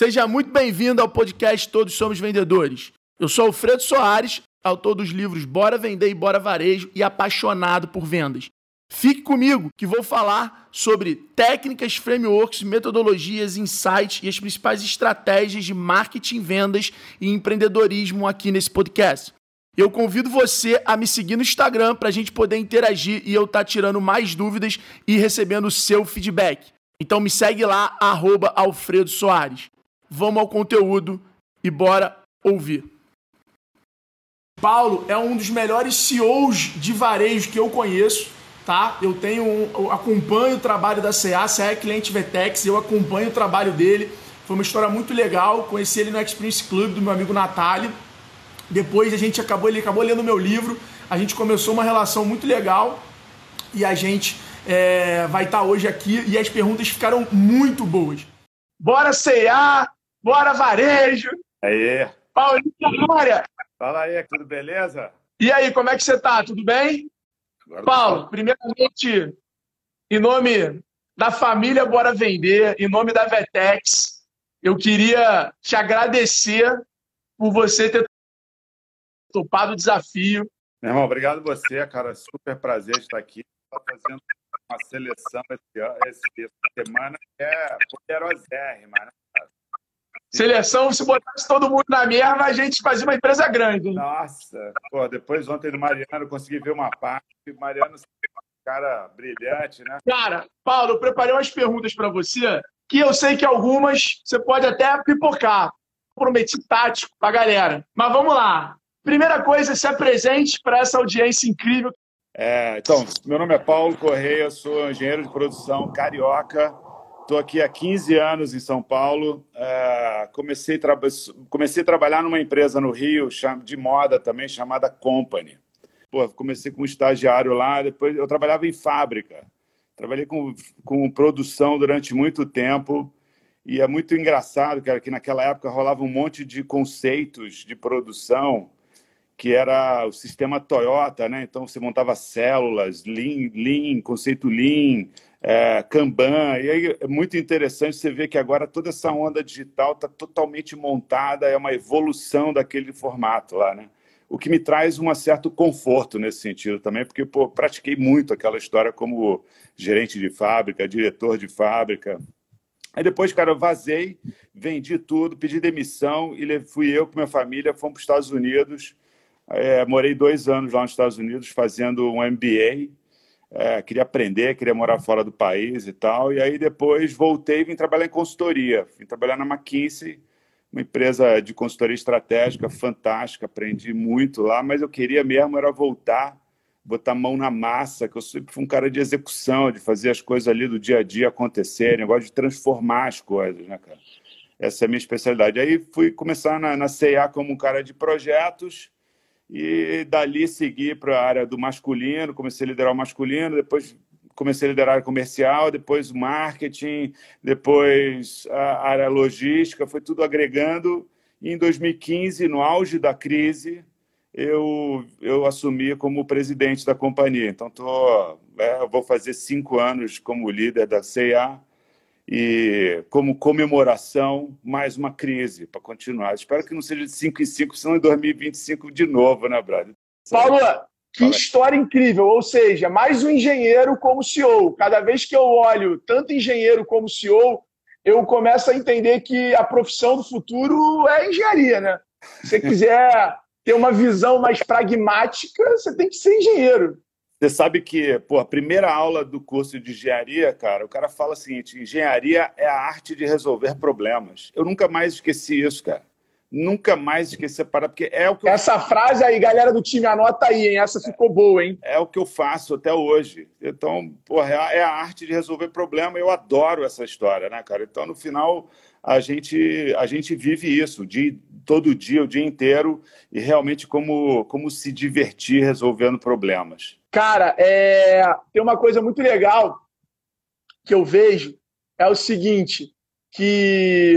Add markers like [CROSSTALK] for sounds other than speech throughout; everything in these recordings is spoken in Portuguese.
Seja muito bem-vindo ao podcast Todos Somos Vendedores. Eu sou Alfredo Soares, autor dos livros Bora Vender e Bora Varejo e apaixonado por vendas. Fique comigo que vou falar sobre técnicas, frameworks, metodologias, insights e as principais estratégias de marketing, vendas e empreendedorismo aqui nesse podcast. Eu convido você a me seguir no Instagram para a gente poder interagir e eu estar tá tirando mais dúvidas e recebendo o seu feedback. Então me segue lá, arroba Alfredo Soares vamos ao conteúdo e bora ouvir. Paulo é um dos melhores CEOs de varejo que eu conheço, tá? Eu tenho um, eu acompanho o trabalho da CA, CA é cliente Vetex, eu acompanho o trabalho dele. Foi uma história muito legal, conheci ele no Experience Club do meu amigo Natálio. Depois a gente acabou, ele acabou lendo meu livro, a gente começou uma relação muito legal e a gente é, vai estar hoje aqui e as perguntas ficaram muito boas. Bora CA, Bora Varejo! Aí! Paulinho Glória! Fala aí, tudo beleza? E aí, como é que você tá? Tudo bem? Agora Paulo, primeiramente, em nome da família Bora Vender, em nome da Vetex, eu queria te agradecer por você ter topado o desafio. Meu irmão, obrigado você, cara. Super prazer estar aqui. Estou fazendo uma seleção esse, essa semana que é poderosérrima, né? Seleção, se botasse todo mundo na mesma, a gente fazia uma empresa grande. Nossa, pô, depois ontem do Mariano, consegui ver uma parte. Mariano é um cara brilhante, né? Cara, Paulo, eu preparei umas perguntas para você, que eu sei que algumas você pode até pipocar. Prometi tático pra galera. Mas vamos lá. Primeira coisa, se apresente para essa audiência incrível. É, então, meu nome é Paulo Correia, sou engenheiro de produção carioca Estou aqui há 15 anos em São Paulo. É, comecei, tra comecei a trabalhar numa empresa no Rio de moda também, chamada Company. Pô, comecei como estagiário lá, depois eu trabalhava em fábrica. Trabalhei com, com produção durante muito tempo. E é muito engraçado, cara, que naquela época rolava um monte de conceitos de produção que era o sistema Toyota, né? Então você montava células, Lean, lean conceito Lean, é, Kanban. E aí é muito interessante você ver que agora toda essa onda digital está totalmente montada, é uma evolução daquele formato lá, né? O que me traz um certo conforto nesse sentido também, porque pô, pratiquei muito aquela história como gerente de fábrica, diretor de fábrica. Aí depois, cara, eu vazei, vendi tudo, pedi demissão e fui eu com minha família, fomos para os Estados Unidos. É, morei dois anos lá nos Estados Unidos fazendo um MBA é, queria aprender, queria morar fora do país e tal. E aí depois voltei e vim trabalhar em consultoria. Vim trabalhar na McKinsey, uma empresa de consultoria estratégica fantástica, aprendi muito lá, mas eu queria mesmo era voltar, botar a mão na massa, que eu sempre fui um cara de execução, de fazer as coisas ali do dia a dia acontecerem, negócio de transformar as coisas, né, cara? Essa é a minha especialidade. Aí fui começar na, na CA como um cara de projetos, e dali segui para a área do masculino, comecei a liderar o masculino, depois comecei a liderar a área comercial, depois o marketing, depois a área logística, foi tudo agregando. E em 2015, no auge da crise, eu, eu assumi como presidente da companhia. Então, tô, é, vou fazer cinco anos como líder da CIA e como comemoração, mais uma crise para continuar. Espero que não seja de 5 em 5, senão em 2025 de novo, né, brother? Paulo, que Fala. história incrível! Ou seja, mais um engenheiro como CEO. Cada vez que eu olho tanto engenheiro como CEO, eu começo a entender que a profissão do futuro é engenharia, né? Se você [LAUGHS] quiser ter uma visão mais pragmática, você tem que ser engenheiro. Você sabe que, pô, a primeira aula do curso de engenharia, cara, o cara fala o seguinte: engenharia é a arte de resolver problemas. Eu nunca mais esqueci isso, cara. Nunca mais esqueci a parada, porque é o que. Essa eu... frase aí, galera do time, anota aí, hein? Essa ficou boa, hein? É o que eu faço até hoje. Então, porra, é a arte de resolver problema. Eu adoro essa história, né, cara? Então, no final, a gente, a gente vive isso de todo dia, o dia inteiro, e realmente como, como se divertir resolvendo problemas. Cara, é... tem uma coisa muito legal que eu vejo, é o seguinte, que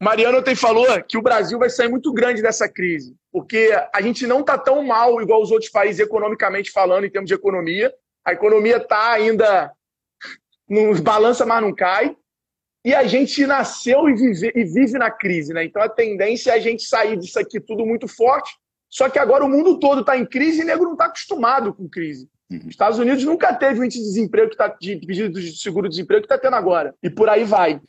Mariano tem falou que o Brasil vai sair muito grande dessa crise, porque a gente não está tão mal igual os outros países economicamente falando, em termos de economia. A economia está ainda nos balança, mas não cai. e a gente nasceu e vive, e vive na crise, né? Então a tendência é a gente sair disso aqui tudo muito forte. Só que agora o mundo todo está em crise e o negro não está acostumado com crise. Uhum. Estados Unidos nunca teve o índice de desemprego que tá, de pedido de seguro-desemprego que está tendo agora. E por aí vai.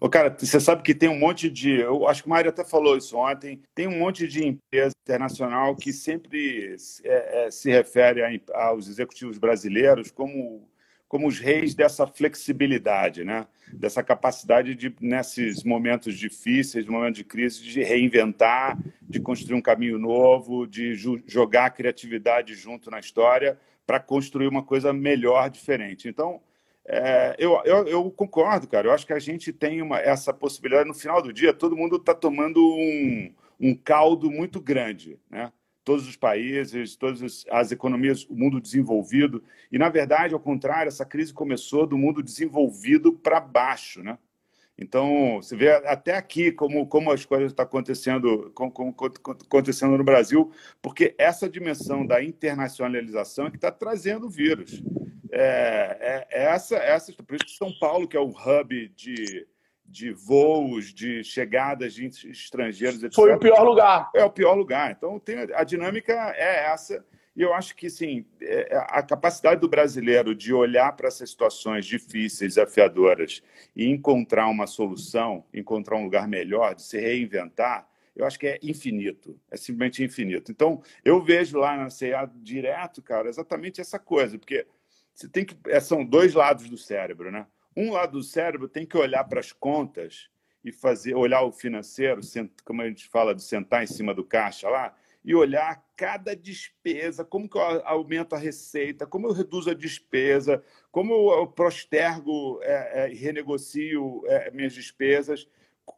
Ô, cara, você sabe que tem um monte de. Eu acho que o Mário até falou isso ontem. Tem um monte de empresa internacional que sempre é, é, se refere a, aos executivos brasileiros como como os reis dessa flexibilidade, né? dessa capacidade de, nesses momentos difíceis, momentos de crise, de reinventar, de construir um caminho novo, de jogar a criatividade junto na história para construir uma coisa melhor, diferente. Então, é, eu, eu, eu, concordo, cara. Eu acho que a gente tem uma, essa possibilidade. No final do dia, todo mundo está tomando um, um caldo muito grande, né? Todos os países, todas as economias, o mundo desenvolvido. E, na verdade, ao contrário, essa crise começou do mundo desenvolvido para baixo. Né? Então, você vê até aqui como, como as coisas estão acontecendo, como, como, acontecendo no Brasil, porque essa dimensão da internacionalização é que está trazendo o vírus. É, é, é essa, essa, por isso que São Paulo, que é o hub de, de voos, de chegadas de estrangeiros, etc. Foi o pior lugar. É o pior lugar. Então, tem, a dinâmica é essa. E eu acho que, sim, é, a capacidade do brasileiro de olhar para essas situações difíceis, desafiadoras, e encontrar uma solução, encontrar um lugar melhor, de se reinventar, eu acho que é infinito, é simplesmente infinito. Então, eu vejo lá na CEA direto, cara, exatamente essa coisa, porque você tem que. É, são dois lados do cérebro, né? Um lado do cérebro tem que olhar para as contas e fazer, olhar o financeiro, como a gente fala de sentar em cima do caixa lá, e olhar cada despesa, como que eu aumento a receita, como eu reduzo a despesa, como eu postergo é, é, e renegocio é, minhas despesas.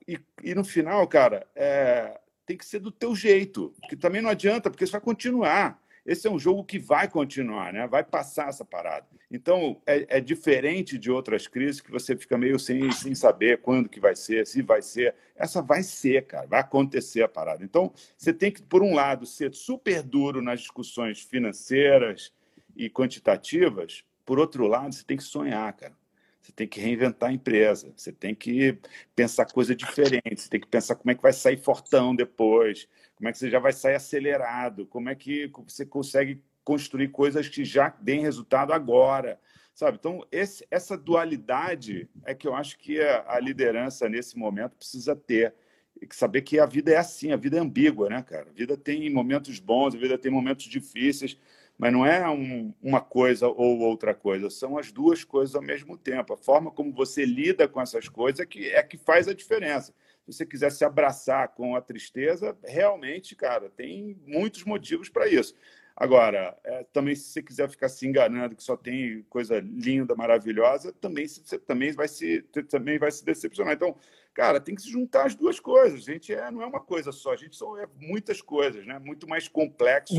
E, e, no final, cara, é, tem que ser do teu jeito, que também não adianta, porque isso vai continuar esse é um jogo que vai continuar, né? vai passar essa parada. Então, é, é, diferente de outras crises que você fica meio sem, sem saber quando que vai ser, se vai ser. Essa vai ser, cara, vai acontecer a parada. Então, você tem que, por um lado, ser super duro nas discussões financeiras e quantitativas, por outro lado, você tem que sonhar, cara. Você tem que reinventar a empresa, você tem que pensar coisa diferente, você tem que pensar como é que vai sair fortão depois, como é que você já vai sair acelerado, como é que você consegue construir coisas que já deem resultado agora, sabe? Então, esse, essa dualidade é que eu acho que a, a liderança nesse momento precisa ter. E saber que a vida é assim, a vida é ambígua, né, cara? A vida tem momentos bons, a vida tem momentos difíceis, mas não é um, uma coisa ou outra coisa, são as duas coisas ao mesmo tempo. A forma como você lida com essas coisas é que, é que faz a diferença. Se você quiser se abraçar com a tristeza, realmente, cara, tem muitos motivos para isso. Agora, é, também se você quiser ficar se enganando que só tem coisa linda, maravilhosa, também você também vai se também vai se decepcionar. Então, cara, tem que se juntar as duas coisas. A gente é, não é uma coisa só, a gente só é muitas coisas, né? Muito mais complexo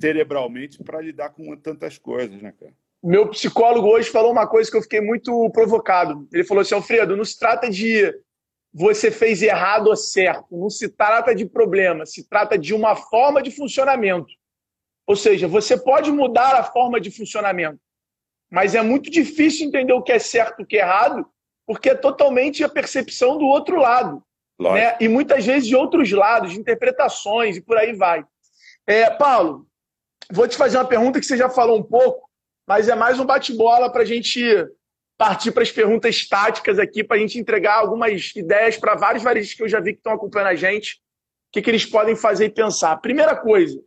cerebralmente para lidar com tantas coisas, né, cara? Meu psicólogo hoje falou uma coisa que eu fiquei muito provocado. Ele falou assim: Alfredo, não se trata de você fez errado ou certo, não se trata de problema, se trata de uma forma de funcionamento. Ou seja, você pode mudar a forma de funcionamento, mas é muito difícil entender o que é certo e o que é errado, porque é totalmente a percepção do outro lado. Né? E muitas vezes de outros lados, de interpretações e por aí vai. É, Paulo, Vou te fazer uma pergunta que você já falou um pouco, mas é mais um bate-bola para a gente partir para as perguntas táticas aqui, para a gente entregar algumas ideias para vários varejistas que eu já vi que estão acompanhando a gente, o que, que eles podem fazer e pensar. Primeira coisa,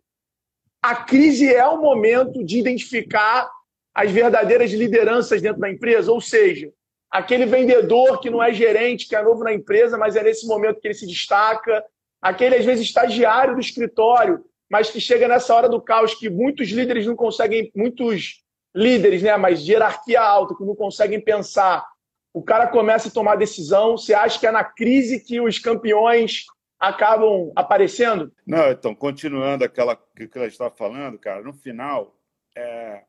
a crise é o momento de identificar as verdadeiras lideranças dentro da empresa, ou seja, aquele vendedor que não é gerente, que é novo na empresa, mas é nesse momento que ele se destaca, aquele, às vezes, estagiário do escritório, mas que chega nessa hora do caos que muitos líderes não conseguem, muitos líderes, né, mas de hierarquia alta, que não conseguem pensar. O cara começa a tomar decisão. Você acha que é na crise que os campeões acabam aparecendo? Não, então, continuando aquela que ela estava falando, cara, no final, é,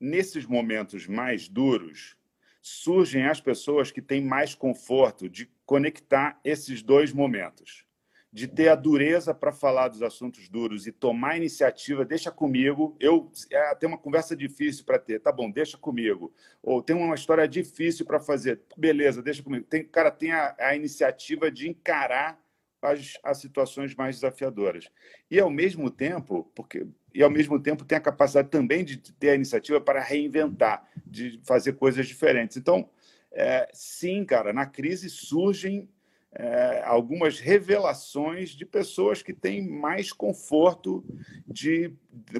nesses momentos mais duros, surgem as pessoas que têm mais conforto de conectar esses dois momentos de ter a dureza para falar dos assuntos duros e tomar iniciativa, deixa comigo. Eu é, uma conversa difícil para ter, tá bom, deixa comigo. Ou tem uma história difícil para fazer, beleza, deixa comigo. Tem cara tem a, a iniciativa de encarar as, as situações mais desafiadoras. E ao mesmo tempo, porque e ao mesmo tempo tem a capacidade também de ter a iniciativa para reinventar, de fazer coisas diferentes. Então, é, sim, cara, na crise surgem é, algumas revelações de pessoas que têm mais conforto de,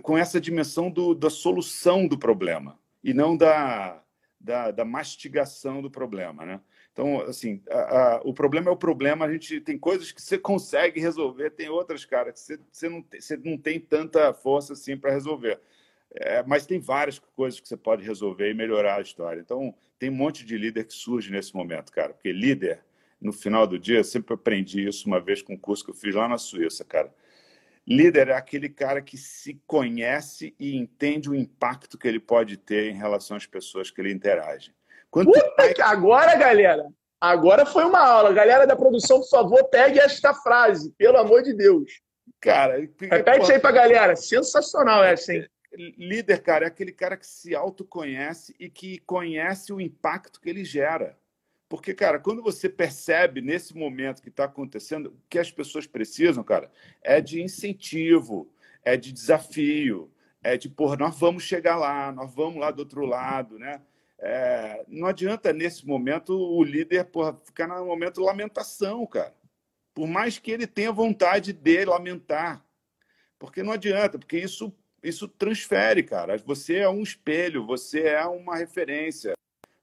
com essa dimensão do, da solução do problema e não da, da, da mastigação do problema, né? Então, assim, a, a, o problema é o problema. A gente tem coisas que você consegue resolver, tem outras, cara, que você, você, não, tem, você não tem tanta força assim para resolver. É, mas tem várias coisas que você pode resolver e melhorar a história. Então, tem um monte de líder que surge nesse momento, cara, porque líder no final do dia, eu sempre aprendi isso uma vez com um curso que eu fiz lá na Suíça, cara. Líder é aquele cara que se conhece e entende o impacto que ele pode ter em relação às pessoas que ele interage. Puta que agora, galera, agora foi uma aula. Galera da produção, por favor, pegue esta frase, pelo amor de Deus. Cara, repete pô... aí pra galera. Sensacional essa, hein? Líder, cara, é aquele cara que se autoconhece e que conhece o impacto que ele gera. Porque, cara, quando você percebe nesse momento que está acontecendo, o que as pessoas precisam, cara, é de incentivo, é de desafio, é de, porra, nós vamos chegar lá, nós vamos lá do outro lado, né? É, não adianta, nesse momento, o líder porra, ficar no momento lamentação, cara. Por mais que ele tenha vontade de lamentar. Porque não adianta, porque isso, isso transfere, cara. Você é um espelho, você é uma referência.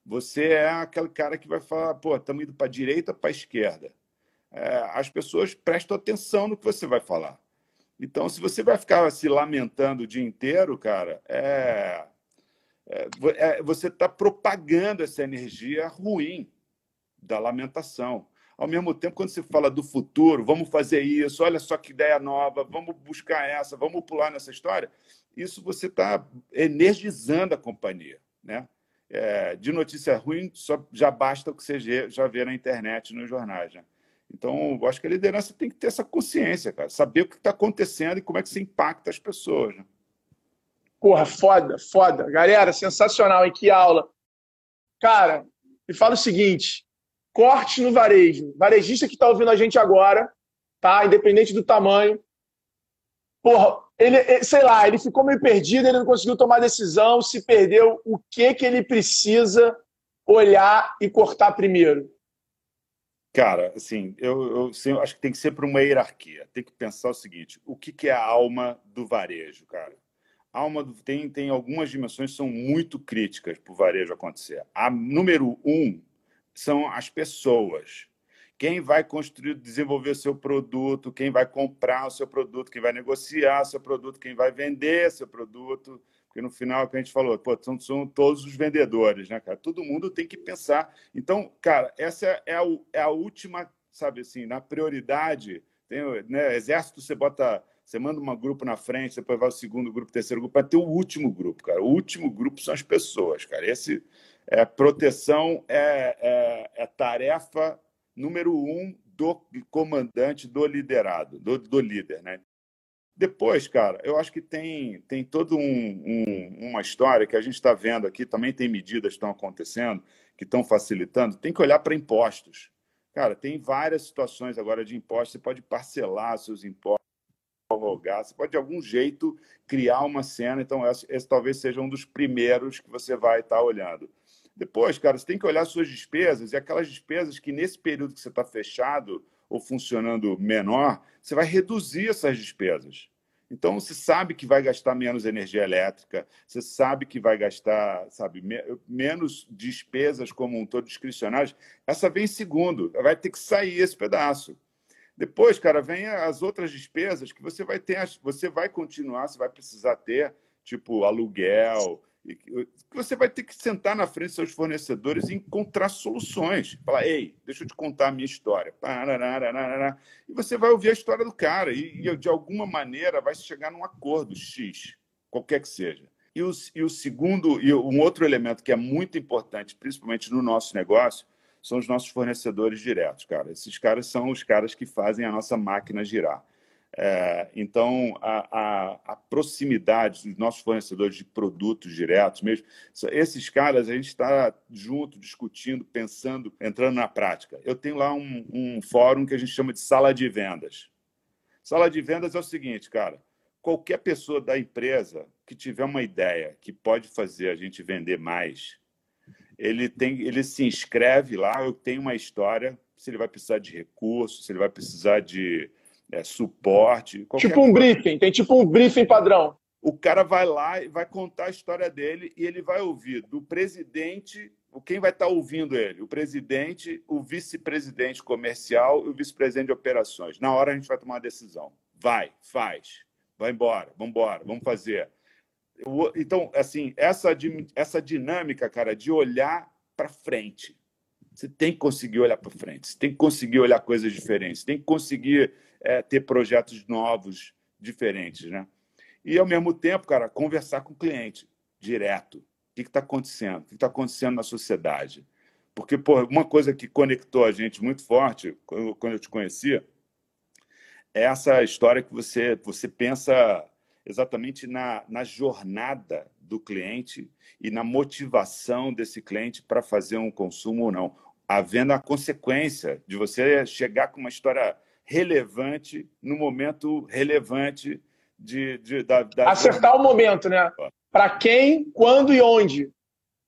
Você é aquele cara que vai falar, pô, estamos indo para a direita para a esquerda. É, as pessoas prestam atenção no que você vai falar. Então, se você vai ficar se lamentando o dia inteiro, cara, é, é, é você está propagando essa energia ruim da lamentação. Ao mesmo tempo, quando você fala do futuro, vamos fazer isso, olha só que ideia nova, vamos buscar essa, vamos pular nessa história, isso você está energizando a companhia, né? É, de notícia ruim só, já basta o que você já vê na internet, nos jornais. Né? Então, eu acho que a liderança tem que ter essa consciência, cara, saber o que está acontecendo e como é que se impacta as pessoas. Né? Porra, foda, foda. Galera, sensacional, hein? Que aula. Cara, me fala o seguinte: corte no varejo. Varejista que está ouvindo a gente agora, tá? Independente do tamanho. Porra, ele, sei lá, ele ficou meio perdido, ele não conseguiu tomar decisão, se perdeu. O que que ele precisa olhar e cortar primeiro? Cara, assim, eu, eu, eu acho que tem que ser para uma hierarquia. Tem que pensar o seguinte: o que, que é a alma do varejo, cara? A alma do, tem, tem algumas dimensões que são muito críticas para o varejo acontecer. A número um são as pessoas quem vai construir, desenvolver seu produto, quem vai comprar o seu produto, quem vai negociar seu produto, quem vai vender seu produto. Porque no final, é que a gente falou, pô, são, são todos os vendedores, né, cara? Todo mundo tem que pensar. Então, cara, essa é a, é a última, sabe assim, na prioridade. Tem, né, exército, você bota você manda um grupo na frente, depois vai o segundo grupo, terceiro grupo, ter o último grupo, cara. O último grupo são as pessoas, cara. Esse é proteção é, é, é tarefa número um do comandante, do liderado, do, do líder, né? Depois, cara, eu acho que tem, tem toda um, um, uma história que a gente está vendo aqui, também tem medidas que estão acontecendo, que estão facilitando. Tem que olhar para impostos. Cara, tem várias situações agora de impostos. Você pode parcelar seus impostos, prorrogar, você pode de algum jeito criar uma cena. Então, esse, esse talvez seja um dos primeiros que você vai estar tá olhando. Depois, cara, você tem que olhar suas despesas e aquelas despesas que nesse período que você está fechado ou funcionando menor, você vai reduzir essas despesas. Então, você sabe que vai gastar menos energia elétrica, você sabe que vai gastar, sabe, me menos despesas como um todo discricionárias. Essa vem em segundo, vai ter que sair esse pedaço. Depois, cara, vem as outras despesas que você vai ter, você vai continuar, você vai precisar ter, tipo aluguel, que você vai ter que sentar na frente dos seus fornecedores e encontrar soluções. Falar, ei, deixa eu te contar a minha história. E você vai ouvir a história do cara e, de alguma maneira, vai chegar num acordo X, qualquer que seja. E o, e o segundo, e um outro elemento que é muito importante, principalmente no nosso negócio, são os nossos fornecedores diretos, cara. Esses caras são os caras que fazem a nossa máquina girar. É, então, a, a, a, proximidade dos nossos fornecedores de produtos diretos mesmo, esses caras a gente está junto, discutindo, pensando, entrando na prática. Eu tenho lá um, um fórum que a gente chama de sala de vendas. Sala de vendas é o seguinte, cara, qualquer pessoa da empresa que tiver uma ideia que pode fazer a gente vender mais, ele, tem, ele se inscreve lá, eu tenho uma história, se ele vai precisar de recursos, se ele vai precisar de é, suporte. Tipo um coisa. briefing, tem tipo um briefing padrão. O cara vai lá e vai contar a história dele e ele vai ouvir do presidente, quem vai estar ouvindo ele? O presidente, o vice-presidente comercial e o vice-presidente de operações. Na hora a gente vai tomar uma decisão. Vai, faz, vai embora, vamos embora, vamos fazer. Então, assim, essa, essa dinâmica, cara, de olhar para frente. Você tem que conseguir olhar para frente, você tem que conseguir olhar coisas diferentes, você tem que conseguir é, ter projetos novos, diferentes, né? E, ao mesmo tempo, cara, conversar com o cliente direto. O que está acontecendo? O que está acontecendo na sociedade? Porque, pô, uma coisa que conectou a gente muito forte, quando eu te conhecia, é essa história que você, você pensa exatamente na, na jornada do cliente e na motivação desse cliente para fazer um consumo ou não. Havendo a consequência de você chegar com uma história relevante no momento relevante de, de da, da, acertar o momento, né? Para quem, quando e onde.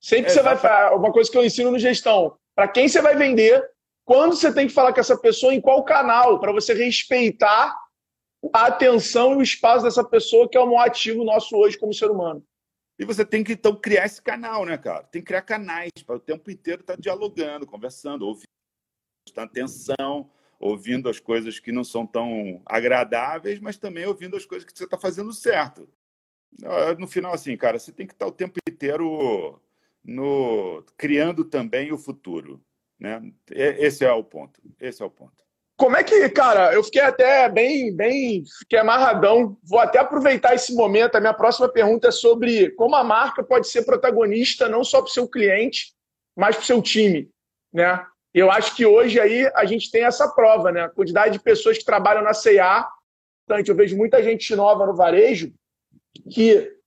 Sempre você vai falar uma coisa que eu ensino no gestão. Para quem você vai vender, quando você tem que falar com essa pessoa, em qual canal, para você respeitar a atenção e o espaço dessa pessoa, que é o maior ativo nosso hoje como ser humano. E você tem que, então, criar esse canal, né, cara? Tem que criar canais para o tempo inteiro estar tá dialogando, conversando, ouvindo, prestando atenção, ouvindo as coisas que não são tão agradáveis, mas também ouvindo as coisas que você está fazendo certo. No final, assim, cara, você tem que estar o tempo inteiro no criando também o futuro, né? Esse é o ponto. Esse é o ponto. Como é que, cara, eu fiquei até bem, bem, fiquei amarradão. Vou até aproveitar esse momento. A minha próxima pergunta é sobre como a marca pode ser protagonista não só para o seu cliente, mas para o seu time, né? Eu acho que hoje aí a gente tem essa prova, né? A quantidade de pessoas que trabalham na CA. Eu vejo muita gente nova no varejo que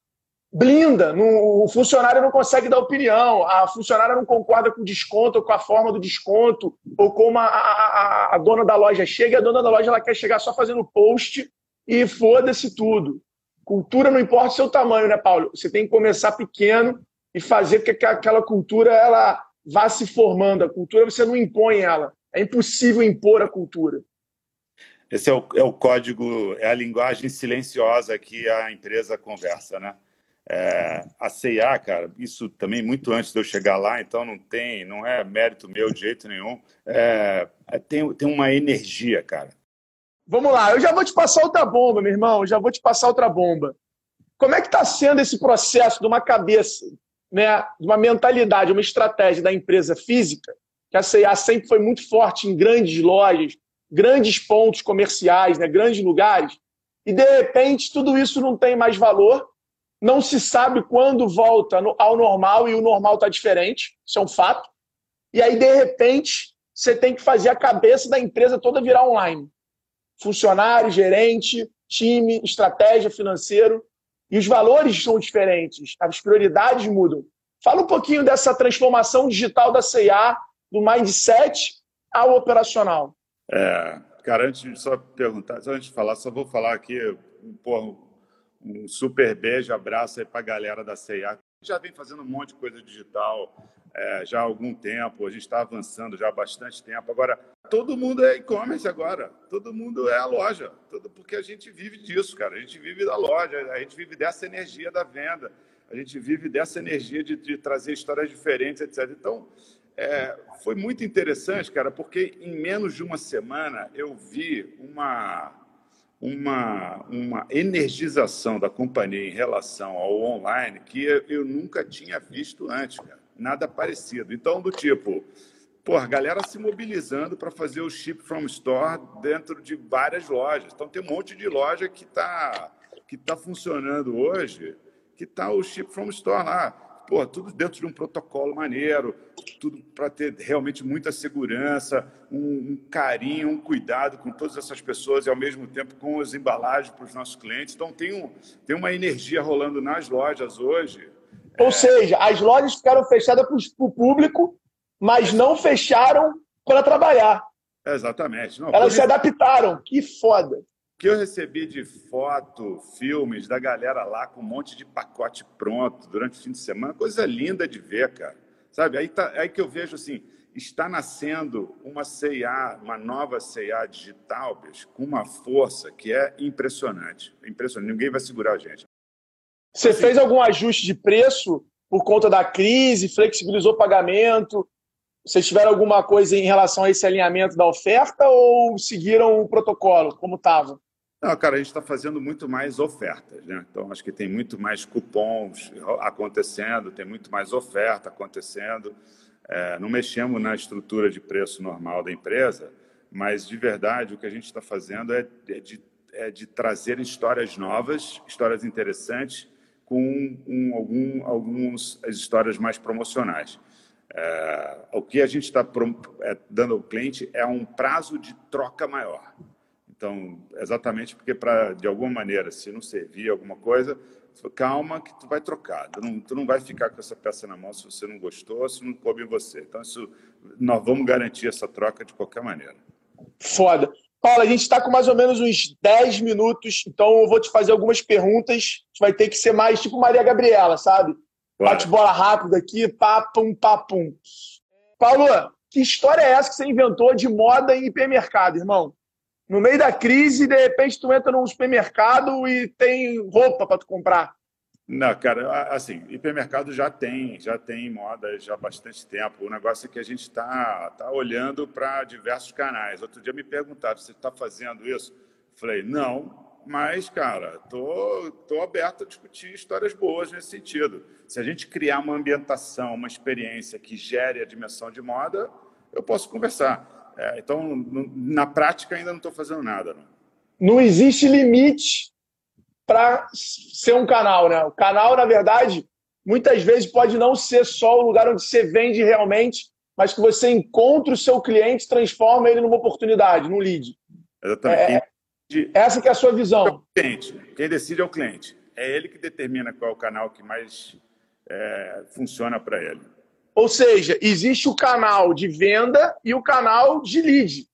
blinda, no, o funcionário não consegue dar opinião, a funcionária não concorda com o desconto, ou com a forma do desconto, ou como a, a, a dona da loja chega, a dona da loja ela quer chegar só fazendo post e foda-se tudo. Cultura não importa o seu tamanho, né, Paulo? Você tem que começar pequeno e fazer com que aquela cultura ela vá se formando. A cultura você não impõe ela. É impossível impor a cultura. Esse é o, é o código, é a linguagem silenciosa que a empresa conversa, né? É, a CIA, cara, isso também muito antes de eu chegar lá, então não tem, não é mérito meu de jeito nenhum. É, é tem, tem uma energia, cara. Vamos lá, eu já vou te passar outra bomba, meu irmão, já vou te passar outra bomba. Como é que está sendo esse processo de uma cabeça né, uma mentalidade, uma estratégia da empresa física, que a C&A sempre foi muito forte em grandes lojas, grandes pontos comerciais, né, grandes lugares, e de repente tudo isso não tem mais valor, não se sabe quando volta ao normal e o normal está diferente, isso é um fato. E aí, de repente, você tem que fazer a cabeça da empresa toda virar online. Funcionário, gerente, time, estratégia, financeiro. E os valores são diferentes, as prioridades mudam. Fala um pouquinho dessa transformação digital da CIA, do mindset ao operacional. É, cara, antes de só perguntar, antes de falar, só vou falar aqui, porra, um super beijo, abraço aí para a galera da CIA. Já vem fazendo um monte de coisa digital é, já há algum tempo, a gente está avançando já há bastante tempo. Agora, todo mundo é e-commerce agora, todo mundo é a loja, todo, porque a gente vive disso, cara. A gente vive da loja, a gente vive dessa energia da venda, a gente vive dessa energia de, de trazer histórias diferentes, etc. Então, é, foi muito interessante, cara, porque em menos de uma semana eu vi uma, uma, uma energização da companhia em relação ao online que eu nunca tinha visto antes, cara nada parecido. Então, do tipo, pô, a galera se mobilizando para fazer o ship from store dentro de várias lojas. Então, tem um monte de loja que está que tá funcionando hoje, que está o ship from store lá. pô, tudo dentro de um protocolo maneiro, tudo para ter realmente muita segurança, um, um, carinho, um cuidado com todas essas pessoas e ao mesmo tempo com as embalagens para os nossos clientes. Então tem, um, tem uma energia rolando nas lojas hoje. Ou é... seja, as lojas ficaram fechadas para o público, mas não fecharam para trabalhar. Exatamente. Não, Elas se adaptaram. Que foda que eu recebi de foto, filmes da galera lá com um monte de pacote pronto durante o fim de semana, coisa linda de ver, cara. Sabe? Aí, tá, aí que eu vejo assim, está nascendo uma CIA, uma nova CIA digital, bicho, com uma força que é impressionante. Impressionante. Ninguém vai segurar a gente. Você assim, fez algum ajuste de preço por conta da crise? Flexibilizou pagamento? Vocês tiveram alguma coisa em relação a esse alinhamento da oferta ou seguiram o protocolo como estava? Não, cara, a gente está fazendo muito mais ofertas, né? Então, acho que tem muito mais cupons acontecendo, tem muito mais oferta acontecendo. É, não mexemos na estrutura de preço normal da empresa, mas, de verdade, o que a gente está fazendo é, é, de, é, de, trazer histórias novas, histórias interessantes, com um, algum, algumas histórias mais promocionais. É, o que a gente está é, dando ao cliente é um prazo de troca maior. Então, exatamente porque, para de alguma maneira, se não servir alguma coisa, calma que tu vai trocar. Tu não, tu não vai ficar com essa peça na mão se você não gostou, se não coube em você. Então, isso, nós vamos garantir essa troca de qualquer maneira. Foda. Paulo, a gente está com mais ou menos uns 10 minutos, então eu vou te fazer algumas perguntas. A gente vai ter que ser mais tipo Maria Gabriela, sabe? Bate bola rápido aqui, papum, papum. Paulo, que história é essa que você inventou de moda em hipermercado, irmão? no meio da crise, de repente tu entra num supermercado e tem roupa para tu comprar. Não, cara, assim, hipermercado já tem, já tem moda já há bastante tempo. O negócio é que a gente está tá olhando para diversos canais. Outro dia me perguntaram, você está fazendo isso? Falei, não, mas, cara, tô, tô aberto a discutir histórias boas nesse sentido. Se a gente criar uma ambientação, uma experiência que gere a dimensão de moda, eu posso conversar. É, então, na prática, ainda não estou fazendo nada. Não, não existe limite para ser um canal, né? O canal, na verdade, muitas vezes pode não ser só o lugar onde você vende realmente, mas que você encontra o seu cliente, transforma ele numa oportunidade, num lead. Exatamente. É, essa que é a sua visão. cliente. Quem decide é o cliente. É ele que determina qual é o canal que mais é, funciona para ele. Ou seja, existe o canal de venda e o canal de lead.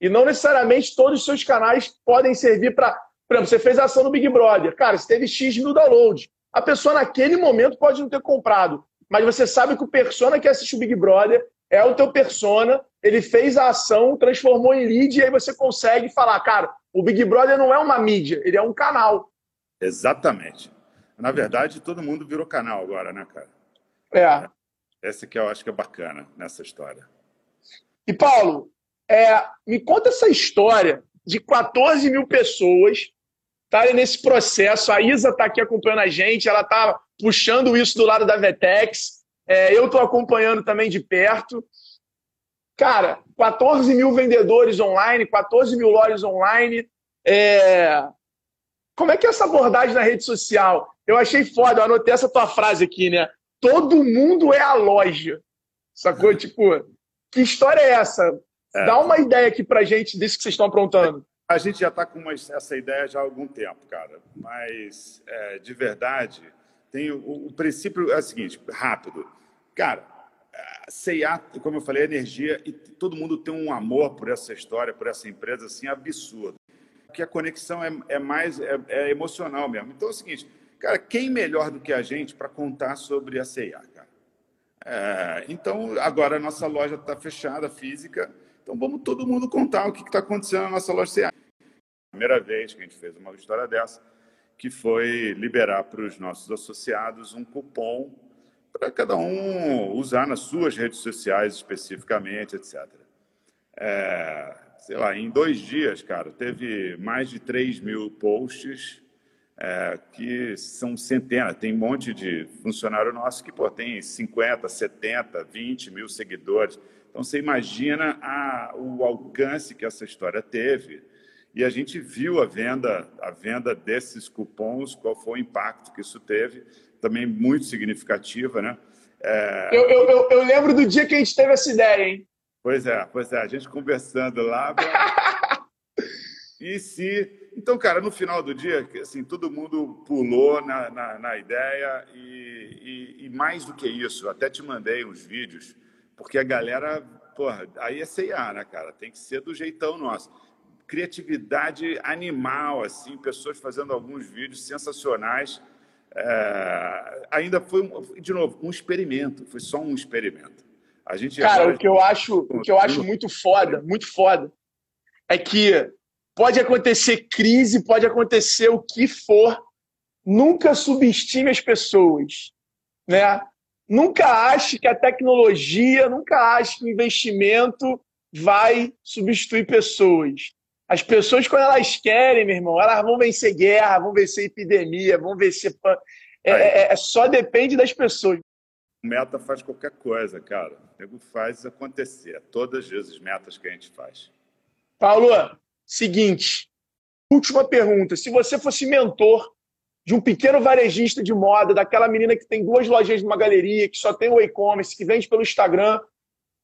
E não necessariamente todos os seus canais podem servir para. Por exemplo, você fez ação no Big Brother. Cara, você teve X mil downloads. A pessoa naquele momento pode não ter comprado. Mas você sabe que o persona que assiste o Big Brother é o teu persona, ele fez a ação, transformou em lead, e aí você consegue falar, cara, o Big Brother não é uma mídia, ele é um canal. Exatamente. Na verdade, todo mundo virou canal agora, né, cara? É. Essa que eu acho que é bacana nessa história. E, Paulo, é, me conta essa história de 14 mil pessoas estarem nesse processo. A Isa está aqui acompanhando a gente, ela está puxando isso do lado da Vetex. É, eu estou acompanhando também de perto. Cara, 14 mil vendedores online, 14 mil lojas online. É... Como é que é essa abordagem na rede social? Eu achei foda, eu anotei essa tua frase aqui, né? todo mundo é a loja. Sacou? tipo, que história é essa? É. Dá uma ideia aqui pra gente disso que vocês estão aprontando. A gente já está com uma, essa ideia já há algum tempo, cara. Mas, é, de verdade, tem o, o, princípio é o seguinte, rápido. Cara, CIA, como eu falei, é energia e todo mundo tem um amor por essa história, por essa empresa, assim, absurdo. Que a conexão é, é mais é, é emocional mesmo. Então é o seguinte, Cara, quem melhor do que a gente para contar sobre a CIA, cara? É, então, agora a nossa loja está fechada, física, então vamos todo mundo contar o que está acontecendo na nossa loja CIA. Primeira vez que a gente fez uma história dessa, que foi liberar para os nossos associados um cupom para cada um usar nas suas redes sociais especificamente, etc. É, sei lá, em dois dias, cara, teve mais de 3 mil posts é, que são centenas, tem um monte de funcionário nosso que pô, tem 50, 70, 20 mil seguidores. Então você imagina a, o alcance que essa história teve. E a gente viu a venda, a venda desses cupons, qual foi o impacto que isso teve. também muito significativa, né? É... Eu, eu, eu, lembro do dia que a gente teve essa ideia, hein? Pois é, pois é, a gente conversando lá. [LAUGHS] e se. Então, cara, no final do dia, assim, todo mundo pulou na, na, na ideia e, e, e, mais do que isso, até te mandei uns vídeos, porque a galera, porra, aí é CIA, né, cara? Tem que ser do jeitão nosso. Criatividade animal, assim, pessoas fazendo alguns vídeos sensacionais é, ainda foi, de novo, um experimento, foi só um experimento. A gente Cara, agora... o que eu acho, o que eu acho muito foda, muito foda, é que pode acontecer crise, pode acontecer o que for, nunca subestime as pessoas, né? Nunca ache que a tecnologia, nunca ache que o investimento vai substituir pessoas. As pessoas, quando elas querem, meu irmão, elas vão vencer guerra, vão vencer epidemia, vão vencer. É, é, é, só depende das pessoas. Meta faz qualquer coisa, cara. O nego faz acontecer. Todas as vezes metas que a gente faz. Paulo, seguinte. Última pergunta. Se você fosse mentor de um pequeno varejista de moda, daquela menina que tem duas lojinhas numa galeria, que só tem o e-commerce, que vende pelo Instagram,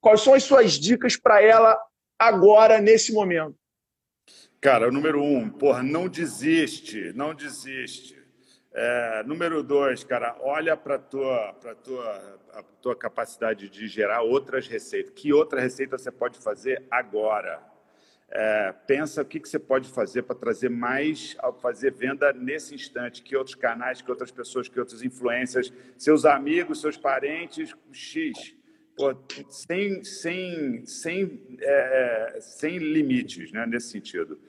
quais são as suas dicas para ela agora, nesse momento? Cara, o número um, porra, não desiste, não desiste. É, número dois, cara, olha para tua, pra tua, a tua capacidade de gerar outras receitas. Que outra receita você pode fazer agora? É, pensa o que, que você pode fazer para trazer mais, fazer venda nesse instante. Que outros canais, que outras pessoas, que outras influências, seus amigos, seus parentes, X. Pô, sem, sem, sem, é, sem limites, né, nesse sentido.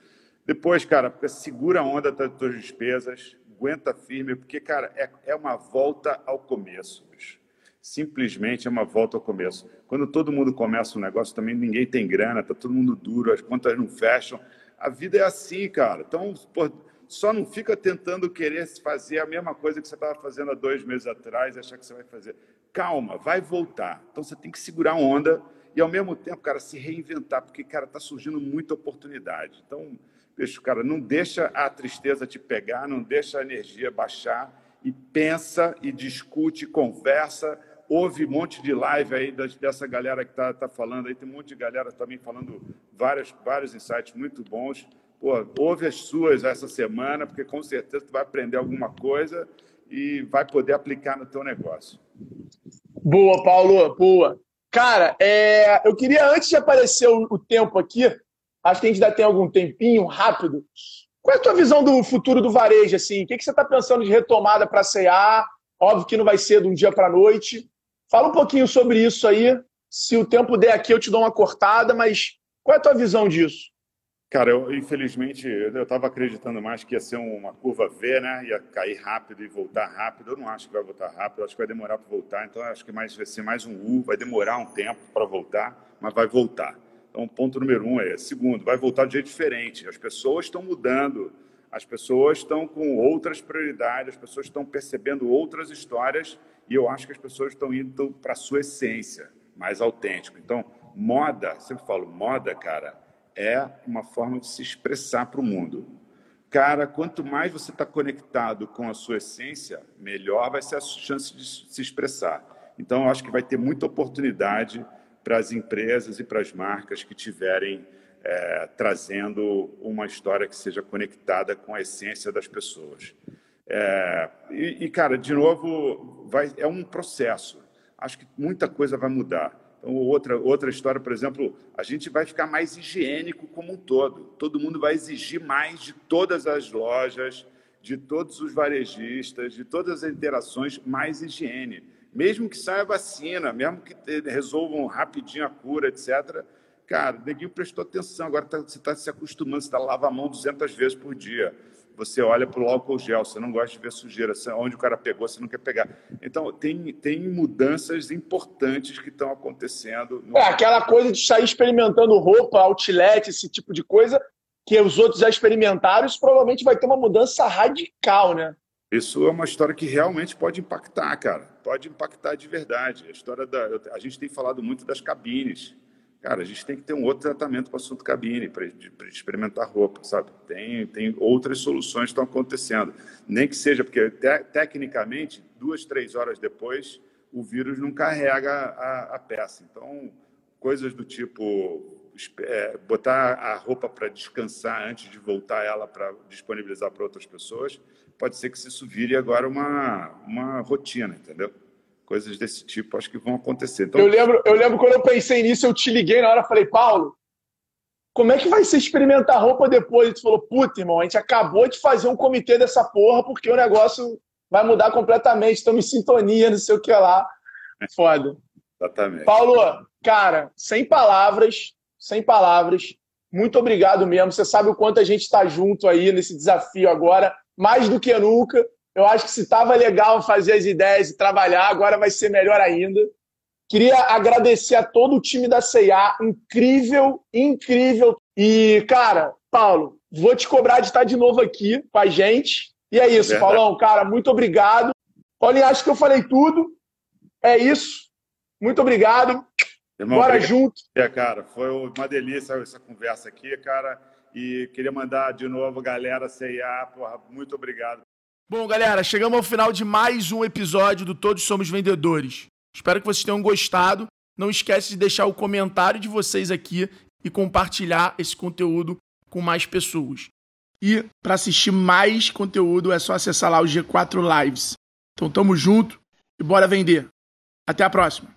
Depois, cara, segura a onda das tuas despesas, aguenta firme, porque, cara, é, é uma volta ao começo. Bicho. Simplesmente é uma volta ao começo. Quando todo mundo começa um negócio, também ninguém tem grana, tá todo mundo duro, as contas não fecham. A vida é assim, cara. Então, pô, só não fica tentando querer fazer a mesma coisa que você estava fazendo há dois meses atrás e achar que você vai fazer. Calma, vai voltar. Então você tem que segurar a onda e, ao mesmo tempo, cara, se reinventar, porque, cara, está surgindo muita oportunidade. Então, Bicho, cara, não deixa a tristeza te pegar, não deixa a energia baixar e pensa e discute, conversa. Houve um monte de live aí dessa galera que está tá falando aí, tem um monte de galera também falando vários, vários insights muito bons. Pô, ouve as suas essa semana, porque com certeza tu vai aprender alguma coisa e vai poder aplicar no teu negócio. Boa, Paulo, boa. Cara, é, eu queria, antes de aparecer o, o tempo aqui, Acho que a gente ainda tem algum tempinho rápido. Qual é a tua visão do futuro do varejo? Assim? O que, que você está pensando de retomada para a CA? Óbvio que não vai ser de um dia para a noite. Fala um pouquinho sobre isso aí. Se o tempo der aqui, eu te dou uma cortada, mas qual é a tua visão disso? Cara, eu, infelizmente, eu estava acreditando mais que ia ser uma curva V, né? Ia cair rápido e voltar rápido. Eu não acho que vai voltar rápido, acho que vai demorar para voltar. Então, acho que mais, vai ser mais um U, vai demorar um tempo para voltar, mas vai voltar. Então, ponto número um é. Segundo, vai voltar de jeito diferente. As pessoas estão mudando, as pessoas estão com outras prioridades, as pessoas estão percebendo outras histórias e eu acho que as pessoas estão indo para a sua essência, mais autêntico. Então, moda, sempre falo, moda, cara, é uma forma de se expressar para o mundo. Cara, quanto mais você está conectado com a sua essência, melhor vai ser a chance de se expressar. Então, eu acho que vai ter muita oportunidade para as empresas e para as marcas que tiverem é, trazendo uma história que seja conectada com a essência das pessoas. É, e, e, cara, de novo, vai, é um processo. Acho que muita coisa vai mudar. Então, outra, outra história, por exemplo, a gente vai ficar mais higiênico como um todo. Todo mundo vai exigir mais de todas as lojas, de todos os varejistas, de todas as interações, mais higiene mesmo que saia vacina, mesmo que resolvam rapidinho a cura, etc. Cara, o neguinho prestou atenção, agora tá, você está se acostumando, você está lavando a mão 200 vezes por dia. Você olha para o álcool gel, você não gosta de ver sujeira, onde o cara pegou, você não quer pegar. Então, tem, tem mudanças importantes que estão acontecendo. No... É, aquela coisa de sair experimentando roupa, outlet, esse tipo de coisa, que os outros já experimentaram, isso provavelmente vai ter uma mudança radical, né? Isso é uma história que realmente pode impactar, cara. Pode impactar de verdade. A história da. A gente tem falado muito das cabines. Cara, a gente tem que ter um outro tratamento para assunto cabine, para experimentar roupa, sabe? Tem, tem outras soluções que estão acontecendo. Nem que seja, porque te, tecnicamente, duas, três horas depois, o vírus não carrega a, a peça. Então, coisas do tipo é, botar a roupa para descansar antes de voltar ela para disponibilizar para outras pessoas, pode ser que isso vire agora uma, uma rotina, entendeu? Coisas desse tipo acho que vão acontecer. Então... Eu, lembro, eu lembro quando eu pensei nisso, eu te liguei na hora falei, Paulo, como é que vai ser experimentar roupa depois? E tu falou, puta, irmão, a gente acabou de fazer um comitê dessa porra porque o negócio vai mudar completamente, estamos em sintonia, não sei o que lá. Foda. Exatamente. Paulo, cara, sem palavras, sem palavras. Muito obrigado mesmo. Você sabe o quanto a gente está junto aí nesse desafio agora, mais do que nunca. Eu acho que se estava legal fazer as ideias e trabalhar, agora vai ser melhor ainda. Queria agradecer a todo o time da CIA, incrível, incrível. E, cara, Paulo, vou te cobrar de estar de novo aqui com a gente. E é isso, Verdade. Paulão, cara, muito obrigado. Paulinho, acho que eu falei tudo. É isso. Muito obrigado. Irmão, Bora obrigado. junto. É, cara, foi uma delícia essa conversa aqui, cara. E queria mandar de novo, galera, CIA, porra, muito obrigado. Bom, galera, chegamos ao final de mais um episódio do Todos Somos Vendedores. Espero que vocês tenham gostado. Não esquece de deixar o comentário de vocês aqui e compartilhar esse conteúdo com mais pessoas. E para assistir mais conteúdo é só acessar lá o G4 Lives. Então tamo junto e bora vender. Até a próxima.